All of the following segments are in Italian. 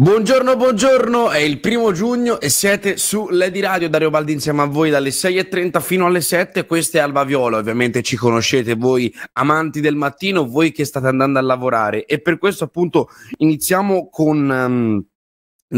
Buongiorno, buongiorno, è il primo giugno e siete su Lady Radio, Dario Baldi insieme a voi dalle 6.30 fino alle 7, questa è Alba Viola, ovviamente ci conoscete voi amanti del mattino, voi che state andando a lavorare. E per questo appunto iniziamo con... Um,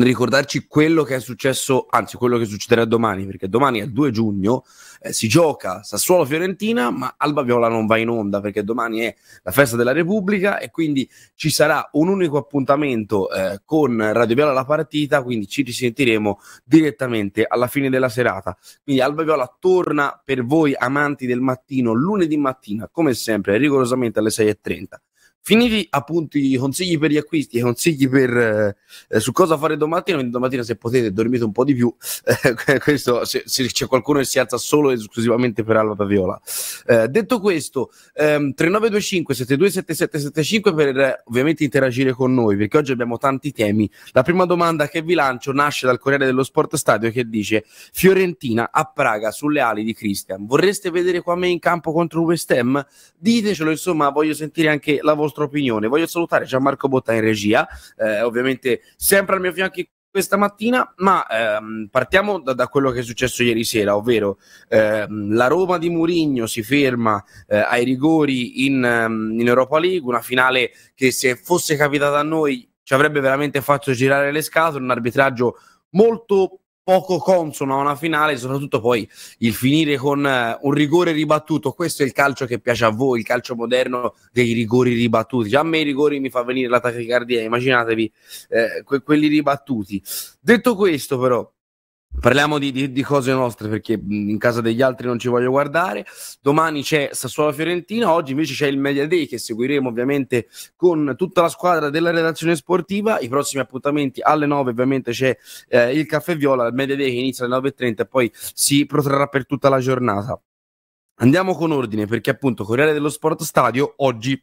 ricordarci quello che è successo, anzi quello che succederà domani, perché domani è il 2 giugno, eh, si gioca Sassuolo-Fiorentina, ma Alba Viola non va in onda perché domani è la festa della Repubblica e quindi ci sarà un unico appuntamento eh, con Radio Viola la partita, quindi ci risentiremo direttamente alla fine della serata. Quindi Alba Viola torna per voi amanti del mattino lunedì mattina, come sempre, rigorosamente alle 6.30. Finiti appunto i consigli per gli acquisti e consigli per eh, su cosa fare domattina, domattina se potete dormite un po' di più, eh, questo se, se, c'è qualcuno che si alza solo e esclusivamente per Alba Paviola. Eh, detto questo, ehm, 3925 727775 per ovviamente interagire con noi, perché oggi abbiamo tanti temi. La prima domanda che vi lancio nasce dal Corriere dello Sport Stadio che dice Fiorentina a Praga sulle ali di Christian. Vorreste vedere qua me in campo contro West Ham? Ditecelo, insomma, voglio sentire anche la vostra vostra opinione. Voglio salutare Gianmarco Botta in regia, eh, ovviamente sempre al mio fianco questa mattina, ma ehm, partiamo da, da, quello che è successo ieri sera, ovvero ehm, la Roma di Murigno si ferma eh, ai rigori in, um, in, Europa League, una finale che se fosse capitata a noi ci avrebbe veramente fatto girare le scatole, un arbitraggio molto poco consono a una finale, soprattutto poi il finire con uh, un rigore ribattuto. Questo è il calcio che piace a voi, il calcio moderno dei rigori ribattuti. Già a me i rigori mi fa venire la tachicardia, immaginatevi eh, que- quelli ribattuti. Detto questo, però, Parliamo di, di, di, cose nostre perché in casa degli altri non ci voglio guardare. Domani c'è Sassuolo Fiorentina, oggi invece c'è il Media Day che seguiremo ovviamente con tutta la squadra della redazione sportiva. I prossimi appuntamenti alle 9 ovviamente c'è eh, il Caffè Viola, il Media Day che inizia alle 9.30 e poi si protrarrà per tutta la giornata. Andiamo con ordine perché appunto Corriere dello Sport Stadio oggi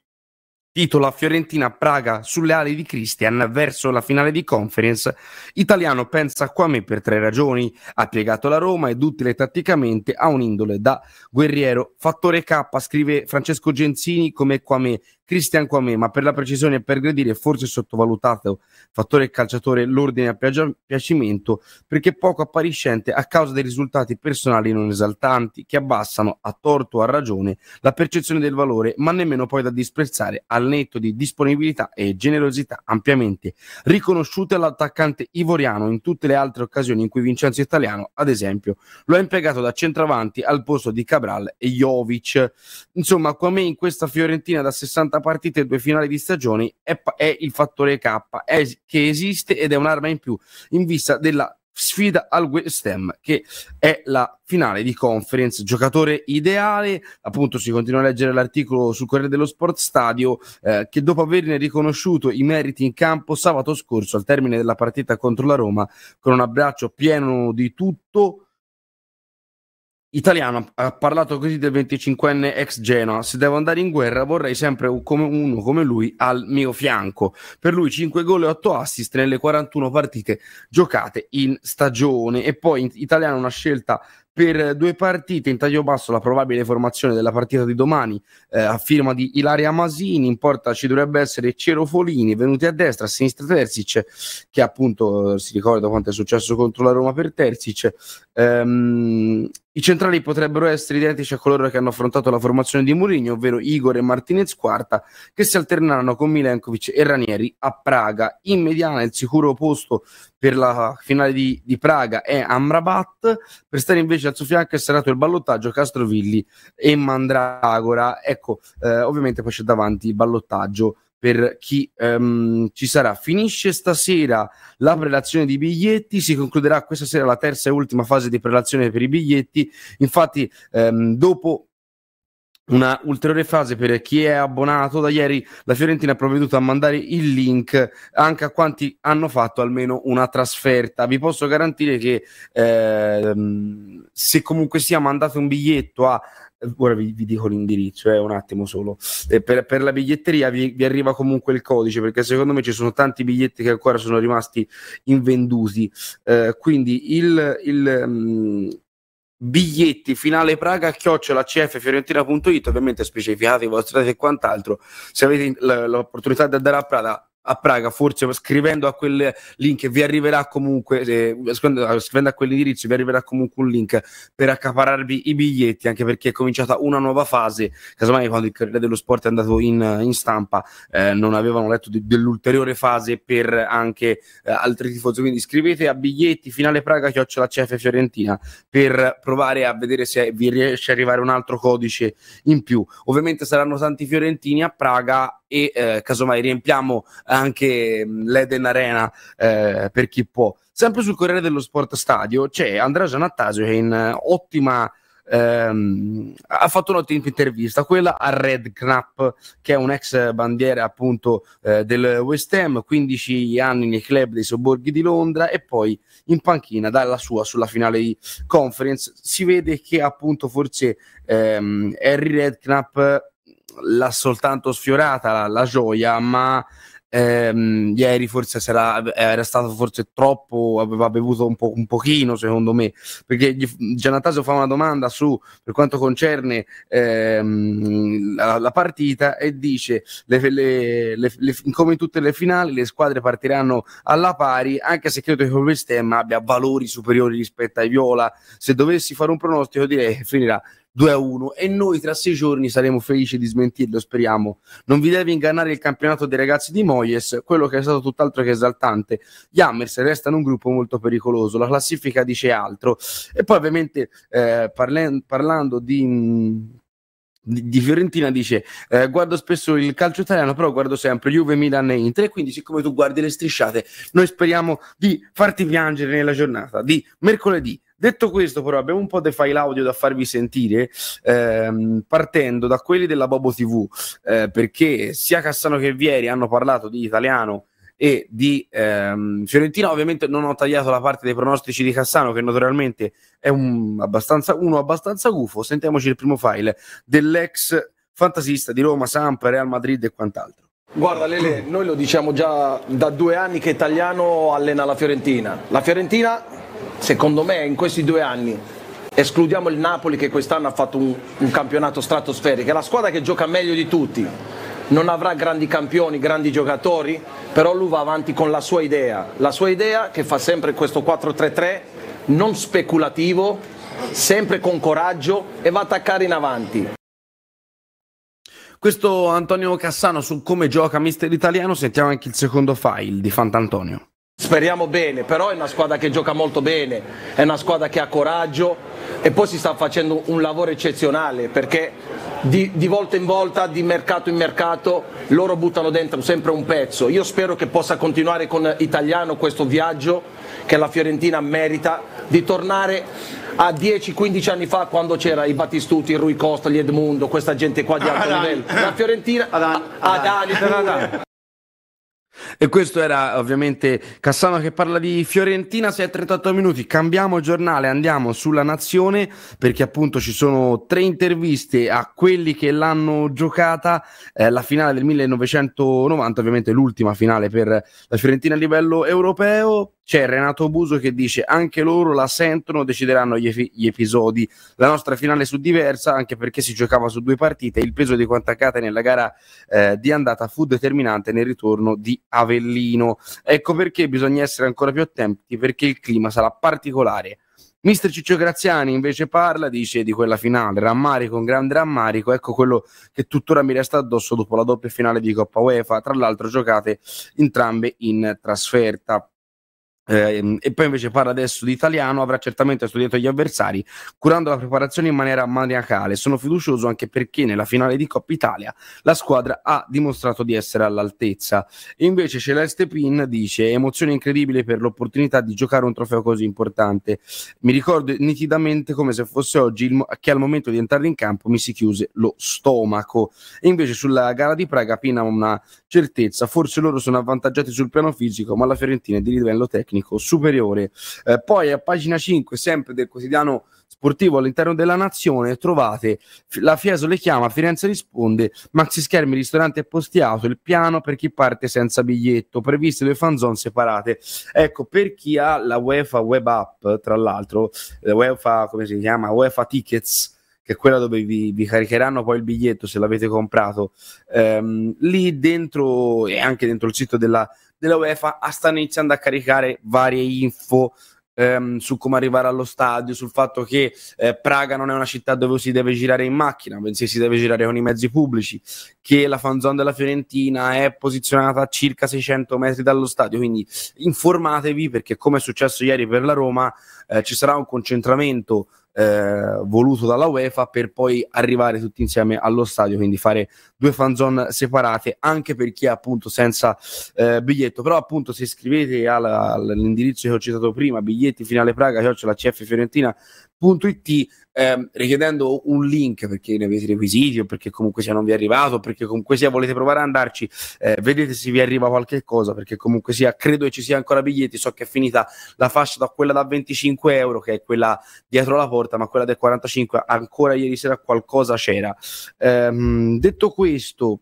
Titola Fiorentina Praga sulle ali di Christian verso la finale di conference. Italiano pensa qua me per tre ragioni. Ha piegato la Roma ed utile tatticamente a un'indole da guerriero. Fattore K, scrive Francesco Genzini come qua me. Cristian Quame, ma per la precisione e per gradire forse sottovalutato fattore calciatore l'ordine a piacimento perché poco appariscente a causa dei risultati personali non esaltanti che abbassano a torto o a ragione la percezione del valore, ma nemmeno poi da disprezzare al netto di disponibilità e generosità ampiamente riconosciute all'attaccante ivoriano in tutte le altre occasioni in cui Vincenzo Italiano, ad esempio, lo ha impiegato da centravanti al posto di Cabral e Jovic. Insomma, Quame in questa Fiorentina da 60 40 partite e due finali di stagione è, è il fattore K è, che esiste ed è un'arma in più in vista della sfida al West Ham che è la finale di conference. Giocatore ideale appunto si continua a leggere l'articolo sul Corriere dello Sport Stadio eh, che dopo averne riconosciuto i meriti in campo sabato scorso al termine della partita contro la Roma con un abbraccio pieno di tutto Italiano ha parlato così del 25enne ex Genoa. Se devo andare in guerra, vorrei sempre uno come lui al mio fianco. Per lui 5 gol e 8 assist nelle 41 partite giocate in stagione. E poi Italiano una scelta per due partite in taglio basso la probabile formazione della partita di domani eh, a firma di Ilaria Masini in porta ci dovrebbe essere Cero Folini venuti a destra a sinistra Terzic che appunto eh, si ricorda quanto è successo contro la Roma per Terzic ehm, i centrali potrebbero essere identici a coloro che hanno affrontato la formazione di Mourinho, ovvero Igor e Martinez Quarta, che si alterneranno con Milenkovic e Ranieri a Praga. In mediana il sicuro posto per la finale di, di Praga è Amrabat, per stare invece al suo fianco è serrato il ballottaggio Castrovilli e Mandragora. Ecco, eh, ovviamente poi c'è davanti il ballottaggio per chi um, ci sarà. Finisce stasera la prelazione di biglietti, si concluderà questa sera la terza e ultima fase di prelazione per i biglietti. Infatti, um, dopo una ulteriore fase per chi è abbonato da ieri la Fiorentina ha provveduto a mandare il link anche a quanti hanno fatto almeno una trasferta vi posso garantire che ehm, se comunque sia mandate un biglietto a ora vi, vi, dico l'indirizzo, eh, un attimo solo. Eh, per, per, la biglietteria vi, vi, arriva comunque il codice, perché secondo me ci sono tanti biglietti che ancora sono rimasti invenduti. Eh, quindi il, il um, biglietti finale Praga chiocciola cffiorentina.it ovviamente specificate i vostri dati e quant'altro se avete l'opportunità di andare a Praga a Praga, forse scrivendo a quel link vi arriverà comunque, eh, scrivendo a quell'indirizzo vi arriverà comunque un link per accapararvi i biglietti, anche perché è cominciata una nuova fase, casomai quando il Corriere dello Sport è andato in, in stampa eh, non avevano letto di, dell'ulteriore fase per anche eh, altri tifosi, quindi scrivete a biglietti finale Praga chiocciola CF Fiorentina per provare a vedere se vi riesce a arrivare un altro codice in più. Ovviamente saranno tanti fiorentini a Praga e eh, casomai riempiamo anche mm, l'Eden Arena eh, per chi può. Sempre sul Corriere dello Sport Stadio c'è Andrea Gianattasio che in uh, ottima ehm, ha fatto un'ottima intervista, quella a Red Knapp, che è un ex bandiera appunto eh, del West Ham, 15 anni nei club dei sobborghi di Londra e poi in panchina dalla sua sulla finale di conference. Si vede che appunto forse ehm, Harry Redknapp l'ha soltanto sfiorata la, la gioia, ma ehm, ieri forse era stato forse troppo, aveva bevuto un, po', un pochino secondo me, perché Giannatasio fa una domanda su per quanto concerne ehm, la, la, partita e dice le, le, le, come in tutte le finali le squadre partiranno alla pari, anche se credo che il Ham abbia valori superiori rispetto ai Viola, se dovessi fare un pronostico direi che finirà 2 a 1 e noi tra sei giorni saremo felici di smentirlo, speriamo. Non vi deve ingannare il campionato dei ragazzi di Moyes, quello che è stato tutt'altro che esaltante. Gli Hammers restano un gruppo molto pericoloso, la classifica dice altro. E poi ovviamente eh, parle- parlando di di Fiorentina dice eh, guardo spesso il calcio italiano però guardo sempre Juve, Milan e Inter e quindi siccome tu guardi le strisciate noi speriamo di farti piangere nella giornata di mercoledì Detto questo, però, abbiamo un po' di file audio da farvi sentire, ehm, partendo da quelli della Bobo TV, eh, perché sia Cassano che Vieri hanno parlato di italiano e di ehm, Fiorentina. Ovviamente non ho tagliato la parte dei pronostici di Cassano, che naturalmente è un abbastanza, uno abbastanza gufo. Sentiamoci il primo file dell'ex fantasista di Roma, Sampa, Real Madrid e quant'altro. Guarda Lele, noi lo diciamo già da due anni che Italiano allena la Fiorentina. La Fiorentina secondo me in questi due anni escludiamo il Napoli che quest'anno ha fatto un, un campionato stratosferico, è la squadra che gioca meglio di tutti, non avrà grandi campioni, grandi giocatori, però lui va avanti con la sua idea, la sua idea che fa sempre questo 4-3-3, non speculativo, sempre con coraggio e va a attaccare in avanti. Questo Antonio Cassano su come gioca Mister Italiano, sentiamo anche il secondo file di Fantantonio. Speriamo bene, però è una squadra che gioca molto bene, è una squadra che ha coraggio e poi si sta facendo un lavoro eccezionale perché di, di, volta in volta, di mercato in mercato, loro buttano dentro sempre un pezzo. Io spero che possa continuare con Italiano questo viaggio che la Fiorentina merita di tornare a 10-15 anni fa quando c'era i Battistuti, il Rui Costa, gli Edmundo, questa gente qua di alto livello. La Fiorentina... Adani, Adani, Adani. E questo era ovviamente Cassano che parla di Fiorentina, 6 a 38 minuti, cambiamo giornale, andiamo sulla Nazione perché appunto ci sono tre interviste a quelli che l'hanno giocata, eh, la finale del 1990, ovviamente l'ultima finale per la Fiorentina a livello europeo, c'è Renato Buso che dice anche loro la sentono, decideranno gli, epi- gli, episodi. La nostra finale su diversa, anche perché si giocava su due partite, il peso di quanto accade nella gara eh, di andata fu determinante nel ritorno di Avellino. Ecco perché bisogna essere ancora più attenti, perché il clima sarà particolare. Mister Ciccio Graziani invece parla, dice di quella finale, rammarico, un grande rammarico, ecco quello che tuttora mi resta addosso dopo la doppia finale di Coppa UEFA, tra l'altro giocate entrambe in trasferta. Eh, e poi invece parla adesso di italiano, avrà certamente studiato gli avversari, curando la preparazione in maniera maniacale. Sono fiducioso anche perché nella finale di Coppa Italia la squadra ha dimostrato di essere all'altezza. E invece Celeste Pin dice: Emozione incredibile per l'opportunità di giocare un trofeo così importante. Mi ricordo nitidamente come se fosse oggi il, che al momento di entrare in campo mi si chiuse lo stomaco. E invece sulla gara di Praga Pin ha una certezza, forse loro sono avvantaggiati sul piano fisico, ma la Fiorentina è di livello tecnico tecnico superiore. Eh, poi a pagina 5, sempre del quotidiano sportivo all'interno della nazione, trovate la Fieso le chiama, Firenze risponde, maxi schermi, ristoranti e posti auto, il piano per chi parte senza biglietto, previste due fanzone separate. Ecco, per chi ha la UEFA Web App, tra l'altro, la UEFA, come si chiama? UEFA Tickets, che è quella dove vi, vi caricheranno poi il biglietto se l'avete comprato, ehm, lì dentro e anche dentro il sito della, della UEFA stanno iniziando a caricare varie info ehm, su come arrivare allo stadio, sul fatto che eh, Praga non è una città dove si deve girare in macchina, bensì si deve girare con i mezzi pubblici, che la fanzone della Fiorentina è posizionata a circa 600 metri dallo stadio, quindi informatevi perché come è successo ieri per la Roma eh, ci sarà un concentramento eh, voluto dalla UEFA per poi arrivare tutti insieme allo stadio, quindi fare due fan zone separate anche per chi è appunto senza eh, biglietto. Però appunto se scrivete all'indirizzo che ho citato prima, biglietti finale Praga, la CF Fiorentina It, ehm, richiedendo un link perché ne avete requisiti o perché comunque sia non vi è arrivato o perché comunque sia volete provare ad andarci eh, vedete se vi arriva qualche cosa perché comunque sia credo che ci sia ancora biglietti so che è finita la fascia da quella da 25 euro che è quella dietro la porta ma quella del 45 ancora ieri sera qualcosa c'era. Ehm, detto questo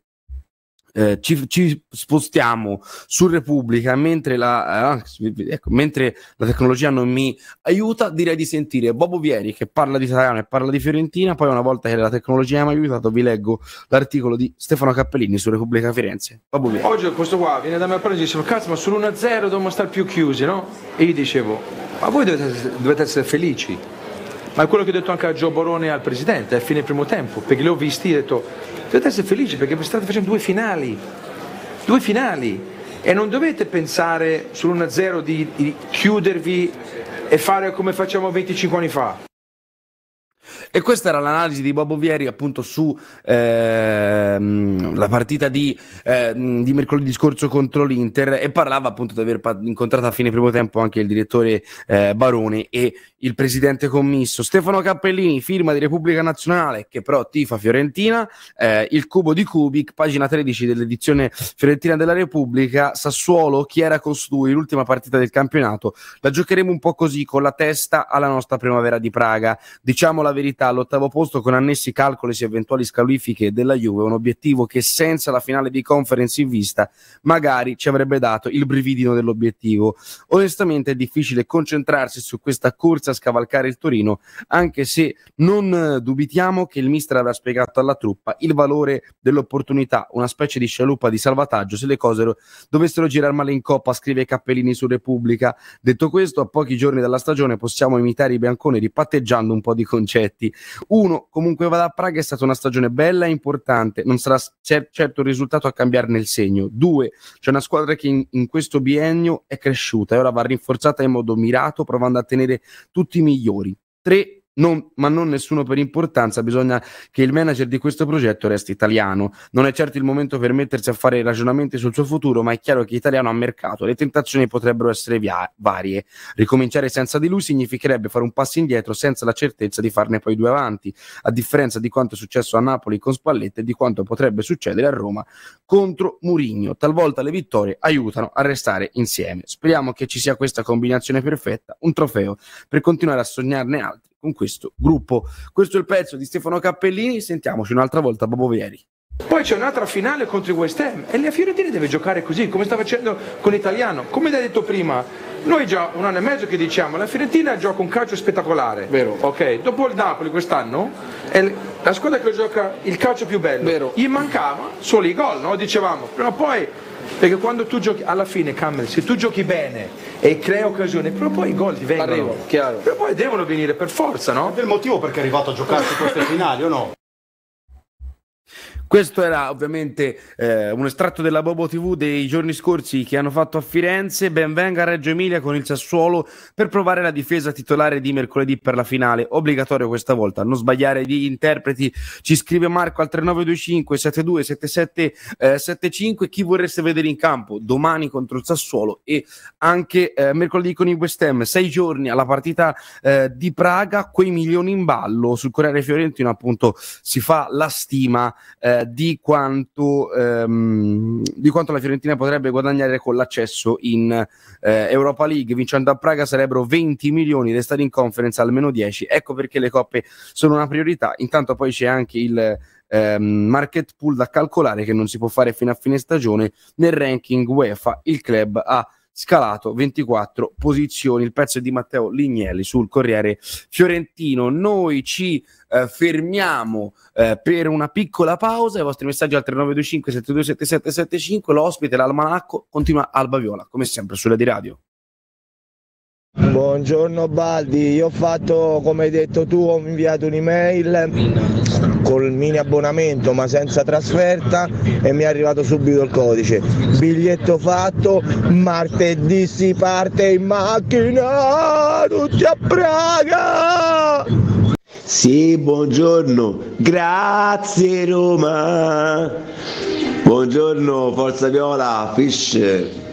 eh, ci, ci, spostiamo su Repubblica mentre la, eh, ecco, mentre la, tecnologia non mi aiuta, direi di sentire Bobo Vieri che parla di italiano e parla di Fiorentina. Poi, una volta che la tecnologia mi ha aiutato, vi leggo l'articolo di Stefano Cappellini su Repubblica Firenze. Bobo Vieri. Oggi questo qua viene da me a parlare e dice: Cazzo, ma sull'1-0 dobbiamo stare più chiusi, no? E io dicevo: Ma voi dovete, dovete essere felici. Ma è quello che ho detto anche a Gio Borone al presidente a fine primo tempo, perché li ho visti e ho detto dovete essere felici perché state facendo due finali, due finali e non dovete pensare sull'1-0 di, di chiudervi e fare come facciamo 25 anni fa. E questa era l'analisi di Bobo Vieri appunto su ehm, la partita di, eh, di, mercoledì scorso contro l'Inter e parlava appunto di aver incontrato a fine primo tempo anche il direttore eh, Barone e il presidente commisso. Stefano Cappellini, firma di Repubblica Nazionale che però tifa Fiorentina, eh, il cubo di Kubik, pagina 13 dell'edizione Fiorentina della Repubblica, Sassuolo, chi era costui, l'ultima partita del campionato, la giocheremo un po' così con la testa alla nostra primavera di Praga, diciamo la verità, all'ottavo posto con annessi calcoli e eventuali scalifiche della Juve, un obiettivo che senza la finale di conference in vista magari ci avrebbe dato il brividino dell'obiettivo. Onestamente è difficile concentrarsi su questa corsa a scavalcare il Torino, anche se non dubitiamo che il mister avrà spiegato alla truppa il valore dell'opportunità, una specie di scialuppa di salvataggio se le cose dovessero girare male in coppa, scrive Cappellini su Repubblica. Detto questo, a pochi giorni dalla stagione possiamo imitare i bianconeri patteggiando un po' di concetti. Uno, comunque vada a Praga, è stata una stagione bella e importante, non sarà cer- certo il risultato a cambiarne il segno. Due, c'è una squadra che in, in questo biennio è cresciuta e ora va rinforzata in modo mirato, provando a tenere tutti i migliori. Tre, non, ma non nessuno per importanza, bisogna che il manager di questo progetto resti italiano. Non è certo il momento per mettersi a fare ragionamenti sul suo futuro, ma è chiaro che italiano ha mercato. Le tentazioni potrebbero essere via- varie. Ricominciare senza di lui significherebbe fare un passo indietro senza la certezza di farne poi due avanti, a differenza di quanto è successo a Napoli con Spalletti e di quanto potrebbe succedere a Roma contro Murigno. Talvolta le vittorie aiutano a restare insieme. Speriamo che ci sia questa combinazione perfetta, un trofeo per continuare a sognarne altri con questo gruppo. Questo è il pezzo di Stefano Cappellini, sentiamoci un'altra volta Bobo Vieri. Poi c'è un'altra finale contro i West Ham e la Fiorentina deve giocare così, come sta facendo con l'italiano. Come hai detto prima, noi già un anno e mezzo che diciamo la Fiorentina gioca un calcio spettacolare. Vero. Ok, dopo il Napoli quest'anno è la squadra che gioca il calcio più bello. Vero. Gli mancava solo i gol, no? Dicevamo. Però poi perché quando tu giochi, alla fine, Campbell, se tu giochi bene e crei occasioni, però poi i gol ti vengono. Arrivo, chiaro. Però poi devono venire per forza, no? È il motivo perché è arrivato a giocarsi queste finali o no? Questo era ovviamente eh, un estratto della Bobo TV dei giorni scorsi che hanno fatto a Firenze. Benvenga a Reggio Emilia con il Sassuolo per provare la difesa titolare di mercoledì per la finale. Obbligatorio questa volta, non sbagliare gli interpreti. Ci scrive Marco al 3925 72 77 eh, 75. Chi vorreste vedere in campo domani contro il Sassuolo e anche eh, mercoledì con i West Ham. Sei giorni alla partita eh, di Praga, quei milioni in ballo. Sul Corriere Fiorentino, appunto, si fa la stima. Eh, di, quanto, ehm, di quanto la Fiorentina potrebbe guadagnare con l'accesso in eh, Europa League. Vincendo a Praga sarebbero 20 milioni, restare in conference almeno 10. Ecco perché le coppe sono una priorità. Intanto poi c'è anche il ehm, market pool da calcolare che non si può fare fino a fine stagione. Nel ranking UEFA il club ha scalato 24 posizioni. Il pezzo è di Matteo Lignelli sul Corriere Fiorentino. Noi ci eh, fermiamo eh, per una piccola pausa. I vostri messaggi al 3925 727775. L'ospite, l'almanacco, continua Alba Viola, come sempre sulla di radio. Buongiorno Baldi, io ho fatto come hai detto tu, ho inviato un'email col mini abbonamento ma senza trasferta e mi è arrivato subito il codice. Biglietto fatto, martedì si parte in macchina, tutti a Praga! Sì, buongiorno, grazie Roma! Buongiorno Forza Viola, Fish!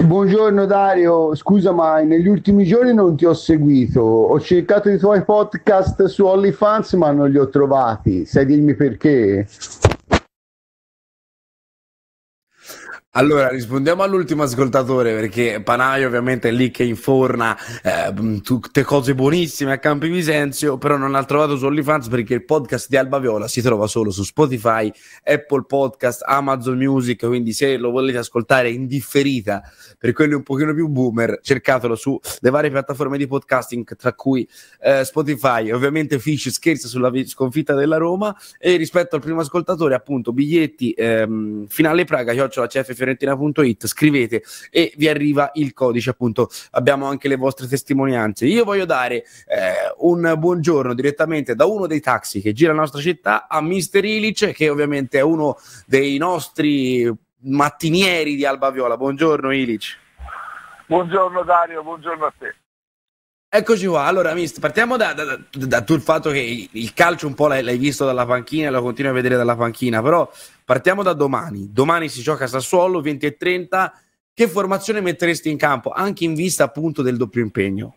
Buongiorno Dario, scusa ma negli ultimi giorni non ti ho seguito, ho cercato i tuoi podcast su OnlyFans ma non li ho trovati, sai dirmi perché? Allora, rispondiamo all'ultimo ascoltatore perché Panaio ovviamente è lì che inforna eh, tutte cose buonissime a Campi Visenzio, però non ha trovato su OnlyFans perché il podcast di Alba Viola si trova solo su Spotify, Apple Podcast, Amazon Music, quindi se lo volete ascoltare in differita per quelli un pochino più boomer, cercatelo su le varie piattaforme di podcasting, tra cui eh, Spotify, ovviamente Fish scherza sulla sconfitta della Roma e rispetto al primo ascoltatore appunto biglietti ehm, finale Praga, chiocciola CF fiorentina.it, scrivete e vi arriva il codice, appunto abbiamo anche le vostre testimonianze. Io voglio dare eh, un buongiorno direttamente da uno dei taxi che gira la nostra città a Mister Ilic, che ovviamente è uno dei nostri mattinieri di Alba Viola. Buongiorno Ilic. Buongiorno Dario, buongiorno a te. Eccoci qua, allora mister, partiamo da, da, da, da tu il fatto che il calcio un po' l'hai, l'hai, visto dalla panchina e lo continui a vedere dalla panchina, però partiamo da domani, domani si gioca a Sassuolo 20 e 30, che formazione metteresti in campo anche in vista appunto del doppio impegno?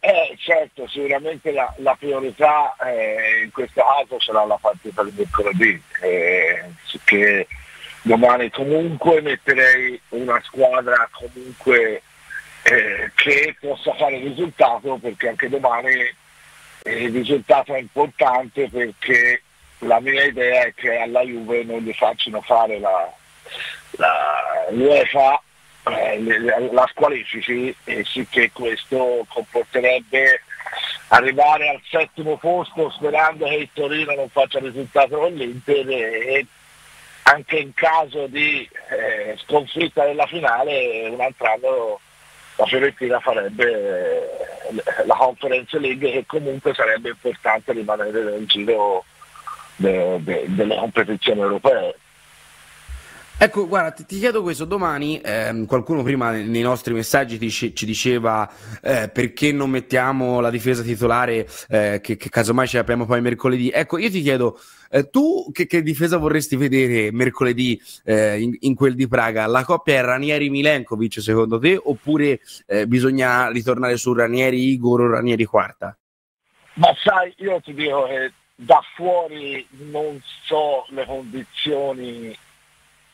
Eh, certo, sicuramente la, la priorità eh, in questo caso sarà la partita di mercoledì, eh, che domani comunque metterei una squadra comunque eh, che possa fare risultato perché anche domani il risultato è importante perché la mia idea è che alla Juve non gli facciano fare la, la l'UEFA eh, la squalifici e sì che questo comporterebbe arrivare al settimo posto sperando che il Torino non faccia risultato con l'Inter e anche in caso di eh, sconfitta della finale un altro anno la Fiorentina farebbe eh, la Conference League che comunque sarebbe importante rimanere nel giro de, de, delle competizioni europee. Ecco, guarda, ti, ti chiedo questo, domani ehm, qualcuno prima nei nostri messaggi ti, ci diceva eh, perché non mettiamo la difesa titolare eh, che, che, casomai ci apriamo poi mercoledì. Ecco, io ti chiedo, eh, tu che, che, difesa vorresti vedere mercoledì eh, in, in, quel di Praga? La coppia è Ranieri-Milenkovic secondo te oppure eh, bisogna ritornare su Ranieri-Igor o Ranieri-Quarta? Ma sai, io ti dico che da fuori non so le condizioni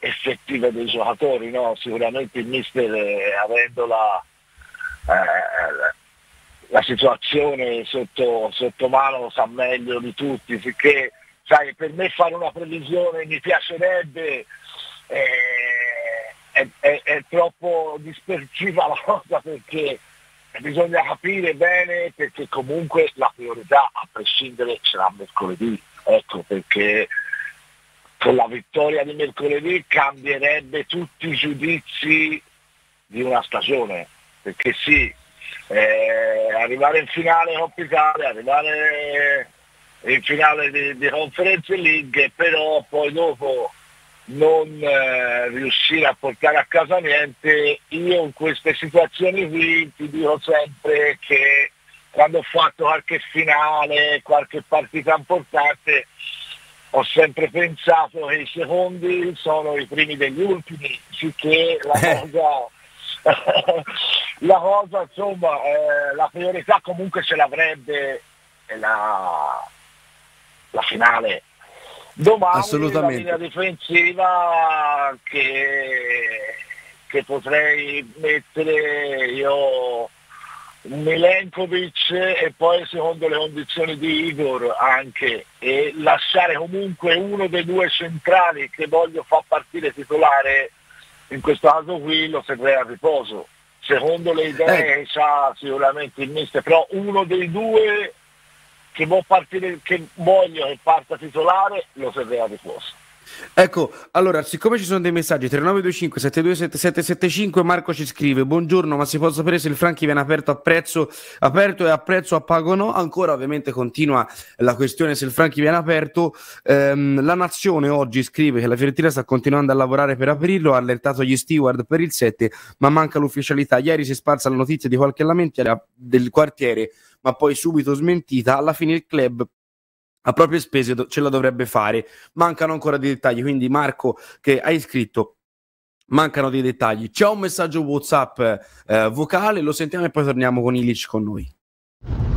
effettive dei giocatori, no? sicuramente il mister eh, avendo la, eh, la situazione sotto, sotto, mano sa meglio di tutti, sicché sai, per me fare una previsione mi piacerebbe, eh, è, è, è, troppo dispersiva la cosa perché bisogna capire bene perché comunque la priorità a prescindere sarà mercoledì, ecco perché con la vittoria di mercoledì cambierebbe tutti i giudizi di una stagione, perché sì, eh, arrivare in finale Coppa Italia, arrivare in finale di, di Conference League, però poi dopo non eh, riuscire a portare a casa niente, io in queste situazioni qui ti dico sempre che quando ho fatto qualche finale, qualche partita importante, ho sempre pensato che i secondi sono i primi degli ultimi, sicché la eh. cosa, la cosa insomma, eh, la priorità comunque ce l'avrebbe la, la finale. Domani la linea difensiva che, che potrei mettere io Milenkovic e poi secondo le condizioni di Igor anche e lasciare comunque uno dei due centrali che voglio far partire titolare in questo caso qui lo seguirei a riposo. Secondo le idee Eh. che ha sicuramente il mister, però uno dei due che, partire, che voglio che parta titolare lo seguirei a riposo. Ecco, allora, siccome ci sono dei messaggi 3925 727775 Marco ci scrive "Buongiorno, ma si può sapere se il Franchi viene aperto a prezzo aperto e a prezzo a pago no?". Ancora ovviamente continua la questione se il Franchi viene aperto. Ehm, la Nazione oggi scrive che la Fiorentina sta continuando a lavorare per aprirlo, ha allertato gli steward per il 7, ma manca l'ufficialità. Ieri si è sparsa la notizia di qualche lamentela del quartiere, ma poi subito smentita. Alla fine il club a proprie spese ce la dovrebbe fare. Mancano ancora dei dettagli, quindi Marco che hai scritto mancano dei dettagli. C'è un messaggio WhatsApp eh, vocale, lo sentiamo e poi torniamo con Ilic con noi.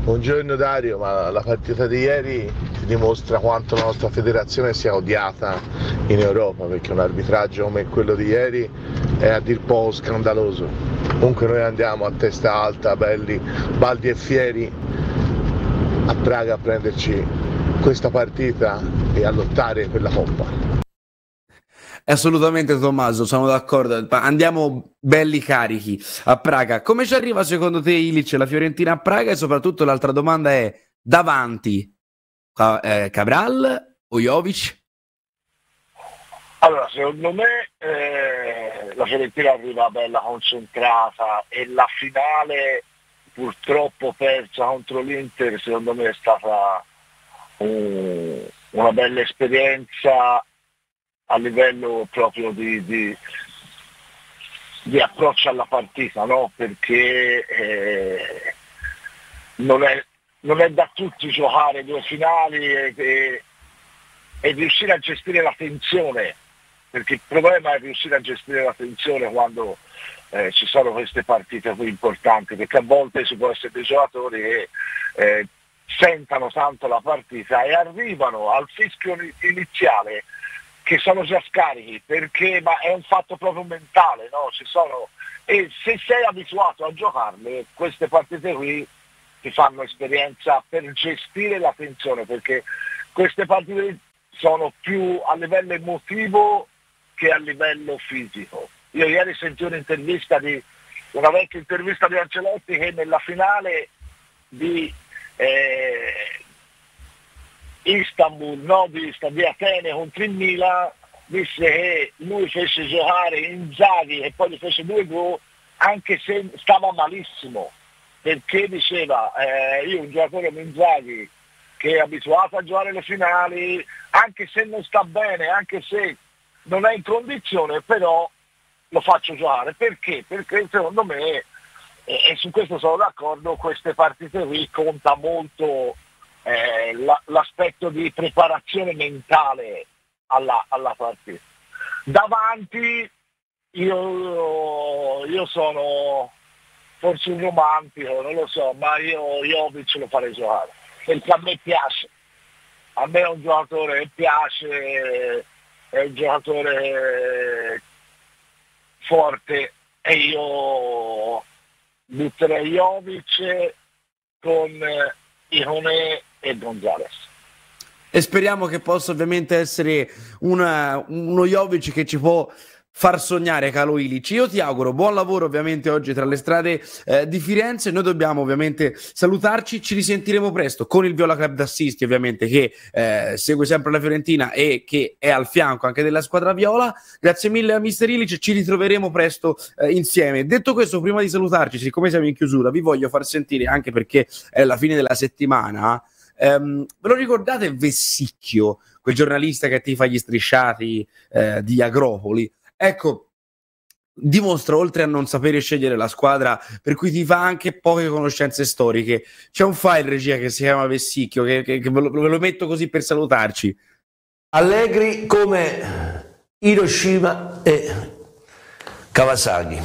Buongiorno Dario, ma la partita di ieri ti dimostra quanto la nostra federazione sia odiata in Europa, perché un arbitraggio come quello di ieri è a dir poco scandaloso. Comunque noi andiamo a testa alta, belli, baldi e fieri a Praga a prenderci questa partita e a lottare per la Coppa. Assolutamente Tommaso, sono d'accordo. Andiamo belli carichi a Praga. Come ci arriva secondo te Ilic la Fiorentina a Praga? E soprattutto l'altra domanda è davanti eh, Cabral o Jovic? Allora, secondo me eh, la Fiorentina arriva bella concentrata e la finale purtroppo persa contro l'Inter secondo me è stata un- una bella esperienza a livello proprio di, di- di approccio alla partita, no? perché eh, non, è, non è da tutti giocare due finali e, e- e riuscire a gestire la tensione, perché il problema è riuscire a gestire la tensione quando eh, ci sono queste partite qui importanti, perché a volte ci può essere dei giocatori che eh, sentano tanto la partita e arrivano al fischio ini- iniziale che sono già scarichi, perché ma è un fatto proprio mentale, no? Ci sono, e se sei abituato a giocarle, queste partite qui ti fanno esperienza per gestire la tensione, perché queste partite sono più a livello emotivo che a livello fisico. Io ieri sentì un'intervista di una vecchia intervista di Ancelotti che nella finale di eh, Istanbul, no, di, Atene contro il Milan, disse che lui fece giocare Inzaghi e poi gli fece due gol anche se stava malissimo, perché diceva eh, io un giocatore come Inzaghi che è abituato a giocare le finali, anche se non sta bene, anche se non è in condizione, però lo faccio giocare. Perché? Perché secondo me, e, e su questo sono d'accordo, queste partite qui conta molto eh, la- l'aspetto di preparazione mentale alla, alla partita. Davanti io, io sono forse un romantico, non lo so, ma io Jovic lo farei giocare, perché a me piace. A me è un giocatore che piace, è un giocatore forte e io butterei Jovic con eh, Ione e Gonzales. E speriamo che possa ovviamente essere una- uno Jovic che ci può far sognare Calo Ilic. Io ti auguro buon lavoro ovviamente oggi tra le strade eh, di Firenze. Noi dobbiamo ovviamente salutarci. Ci risentiremo presto con il Viola Club d'Assisti ovviamente che eh, segue sempre la Fiorentina e che è al fianco anche della squadra Viola. Grazie mille a Mister Ilic. Ci ritroveremo presto eh, insieme. Detto questo, prima di salutarci, siccome siamo in chiusura, vi voglio far sentire anche perché è la fine della settimana. Ehm, ve lo ricordate Vessicchio, quel giornalista che ti fa gli strisciati eh, di Agropoli? Ecco, dimostra oltre a non sapere scegliere la squadra, per cui ti fa anche poche conoscenze storiche. C'è un file regia che si chiama Vessicchio, che, che- che ve, lo, ve lo metto così per salutarci. Allegri come Hiroshima e Kawasaki.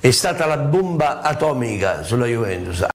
È stata la bomba atomica sulla Juventus.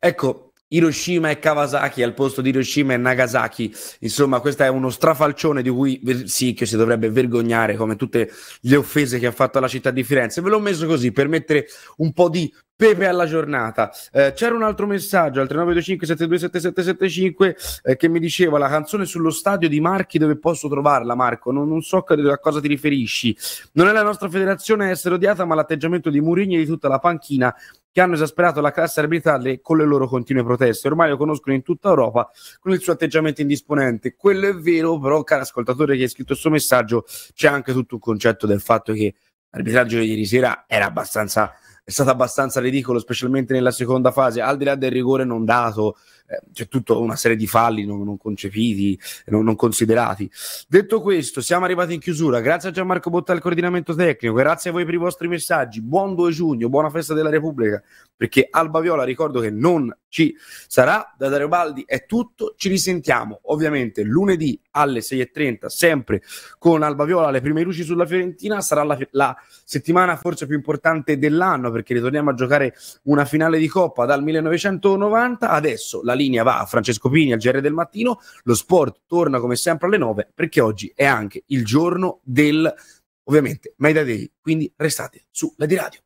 Ecco, Hiroshima e Kawasaki al posto di Hiroshima e Nagasaki. Insomma, questo è uno strafalcione di cui sì, che si dovrebbe vergognare come tutte le offese che ha fatto alla città di Firenze. Ve l'ho messo così per mettere un po' di Pepe alla giornata. Eh, c'era un altro messaggio al 3925 727775 eh, che mi diceva la canzone sullo stadio di Marchi dove posso trovarla Marco, non, non so a cosa ti riferisci. Non è la nostra federazione a essere odiata ma l'atteggiamento di Murigni e di tutta la panchina che hanno esasperato la classe arbitrale con le loro continue proteste. Ormai lo conoscono in tutta Europa con il suo atteggiamento indisponente. Quello è vero, però, caro ascoltatore che ha scritto il suo messaggio, c'è anche tutto un concetto del fatto che l'arbitraggio di ieri sera era abbastanza è stato abbastanza ridicolo, specialmente nella seconda fase, al di là del rigore non dato, eh, c'è tutta una serie di falli non, non concepiti, non, non, considerati. Detto questo, siamo arrivati in chiusura. Grazie a Gianmarco Botta al coordinamento tecnico, grazie a voi per i vostri messaggi. Buon 2 giugno, buona festa della Repubblica, perché Alba Viola ricordo che non ci sarà. Da Dario Baldi è tutto, ci risentiamo ovviamente lunedì alle 6.30, sempre con Alba Viola, le prime luci sulla Fiorentina. Sarà la, la settimana forse più importante dell'anno perché ritorniamo a giocare una finale di Coppa dal 1990. Adesso la linea va a Francesco Pini al GR del mattino, lo sport torna come sempre alle 9 perché oggi è anche il giorno del ovviamente Media Day, quindi restate su Lady Radio.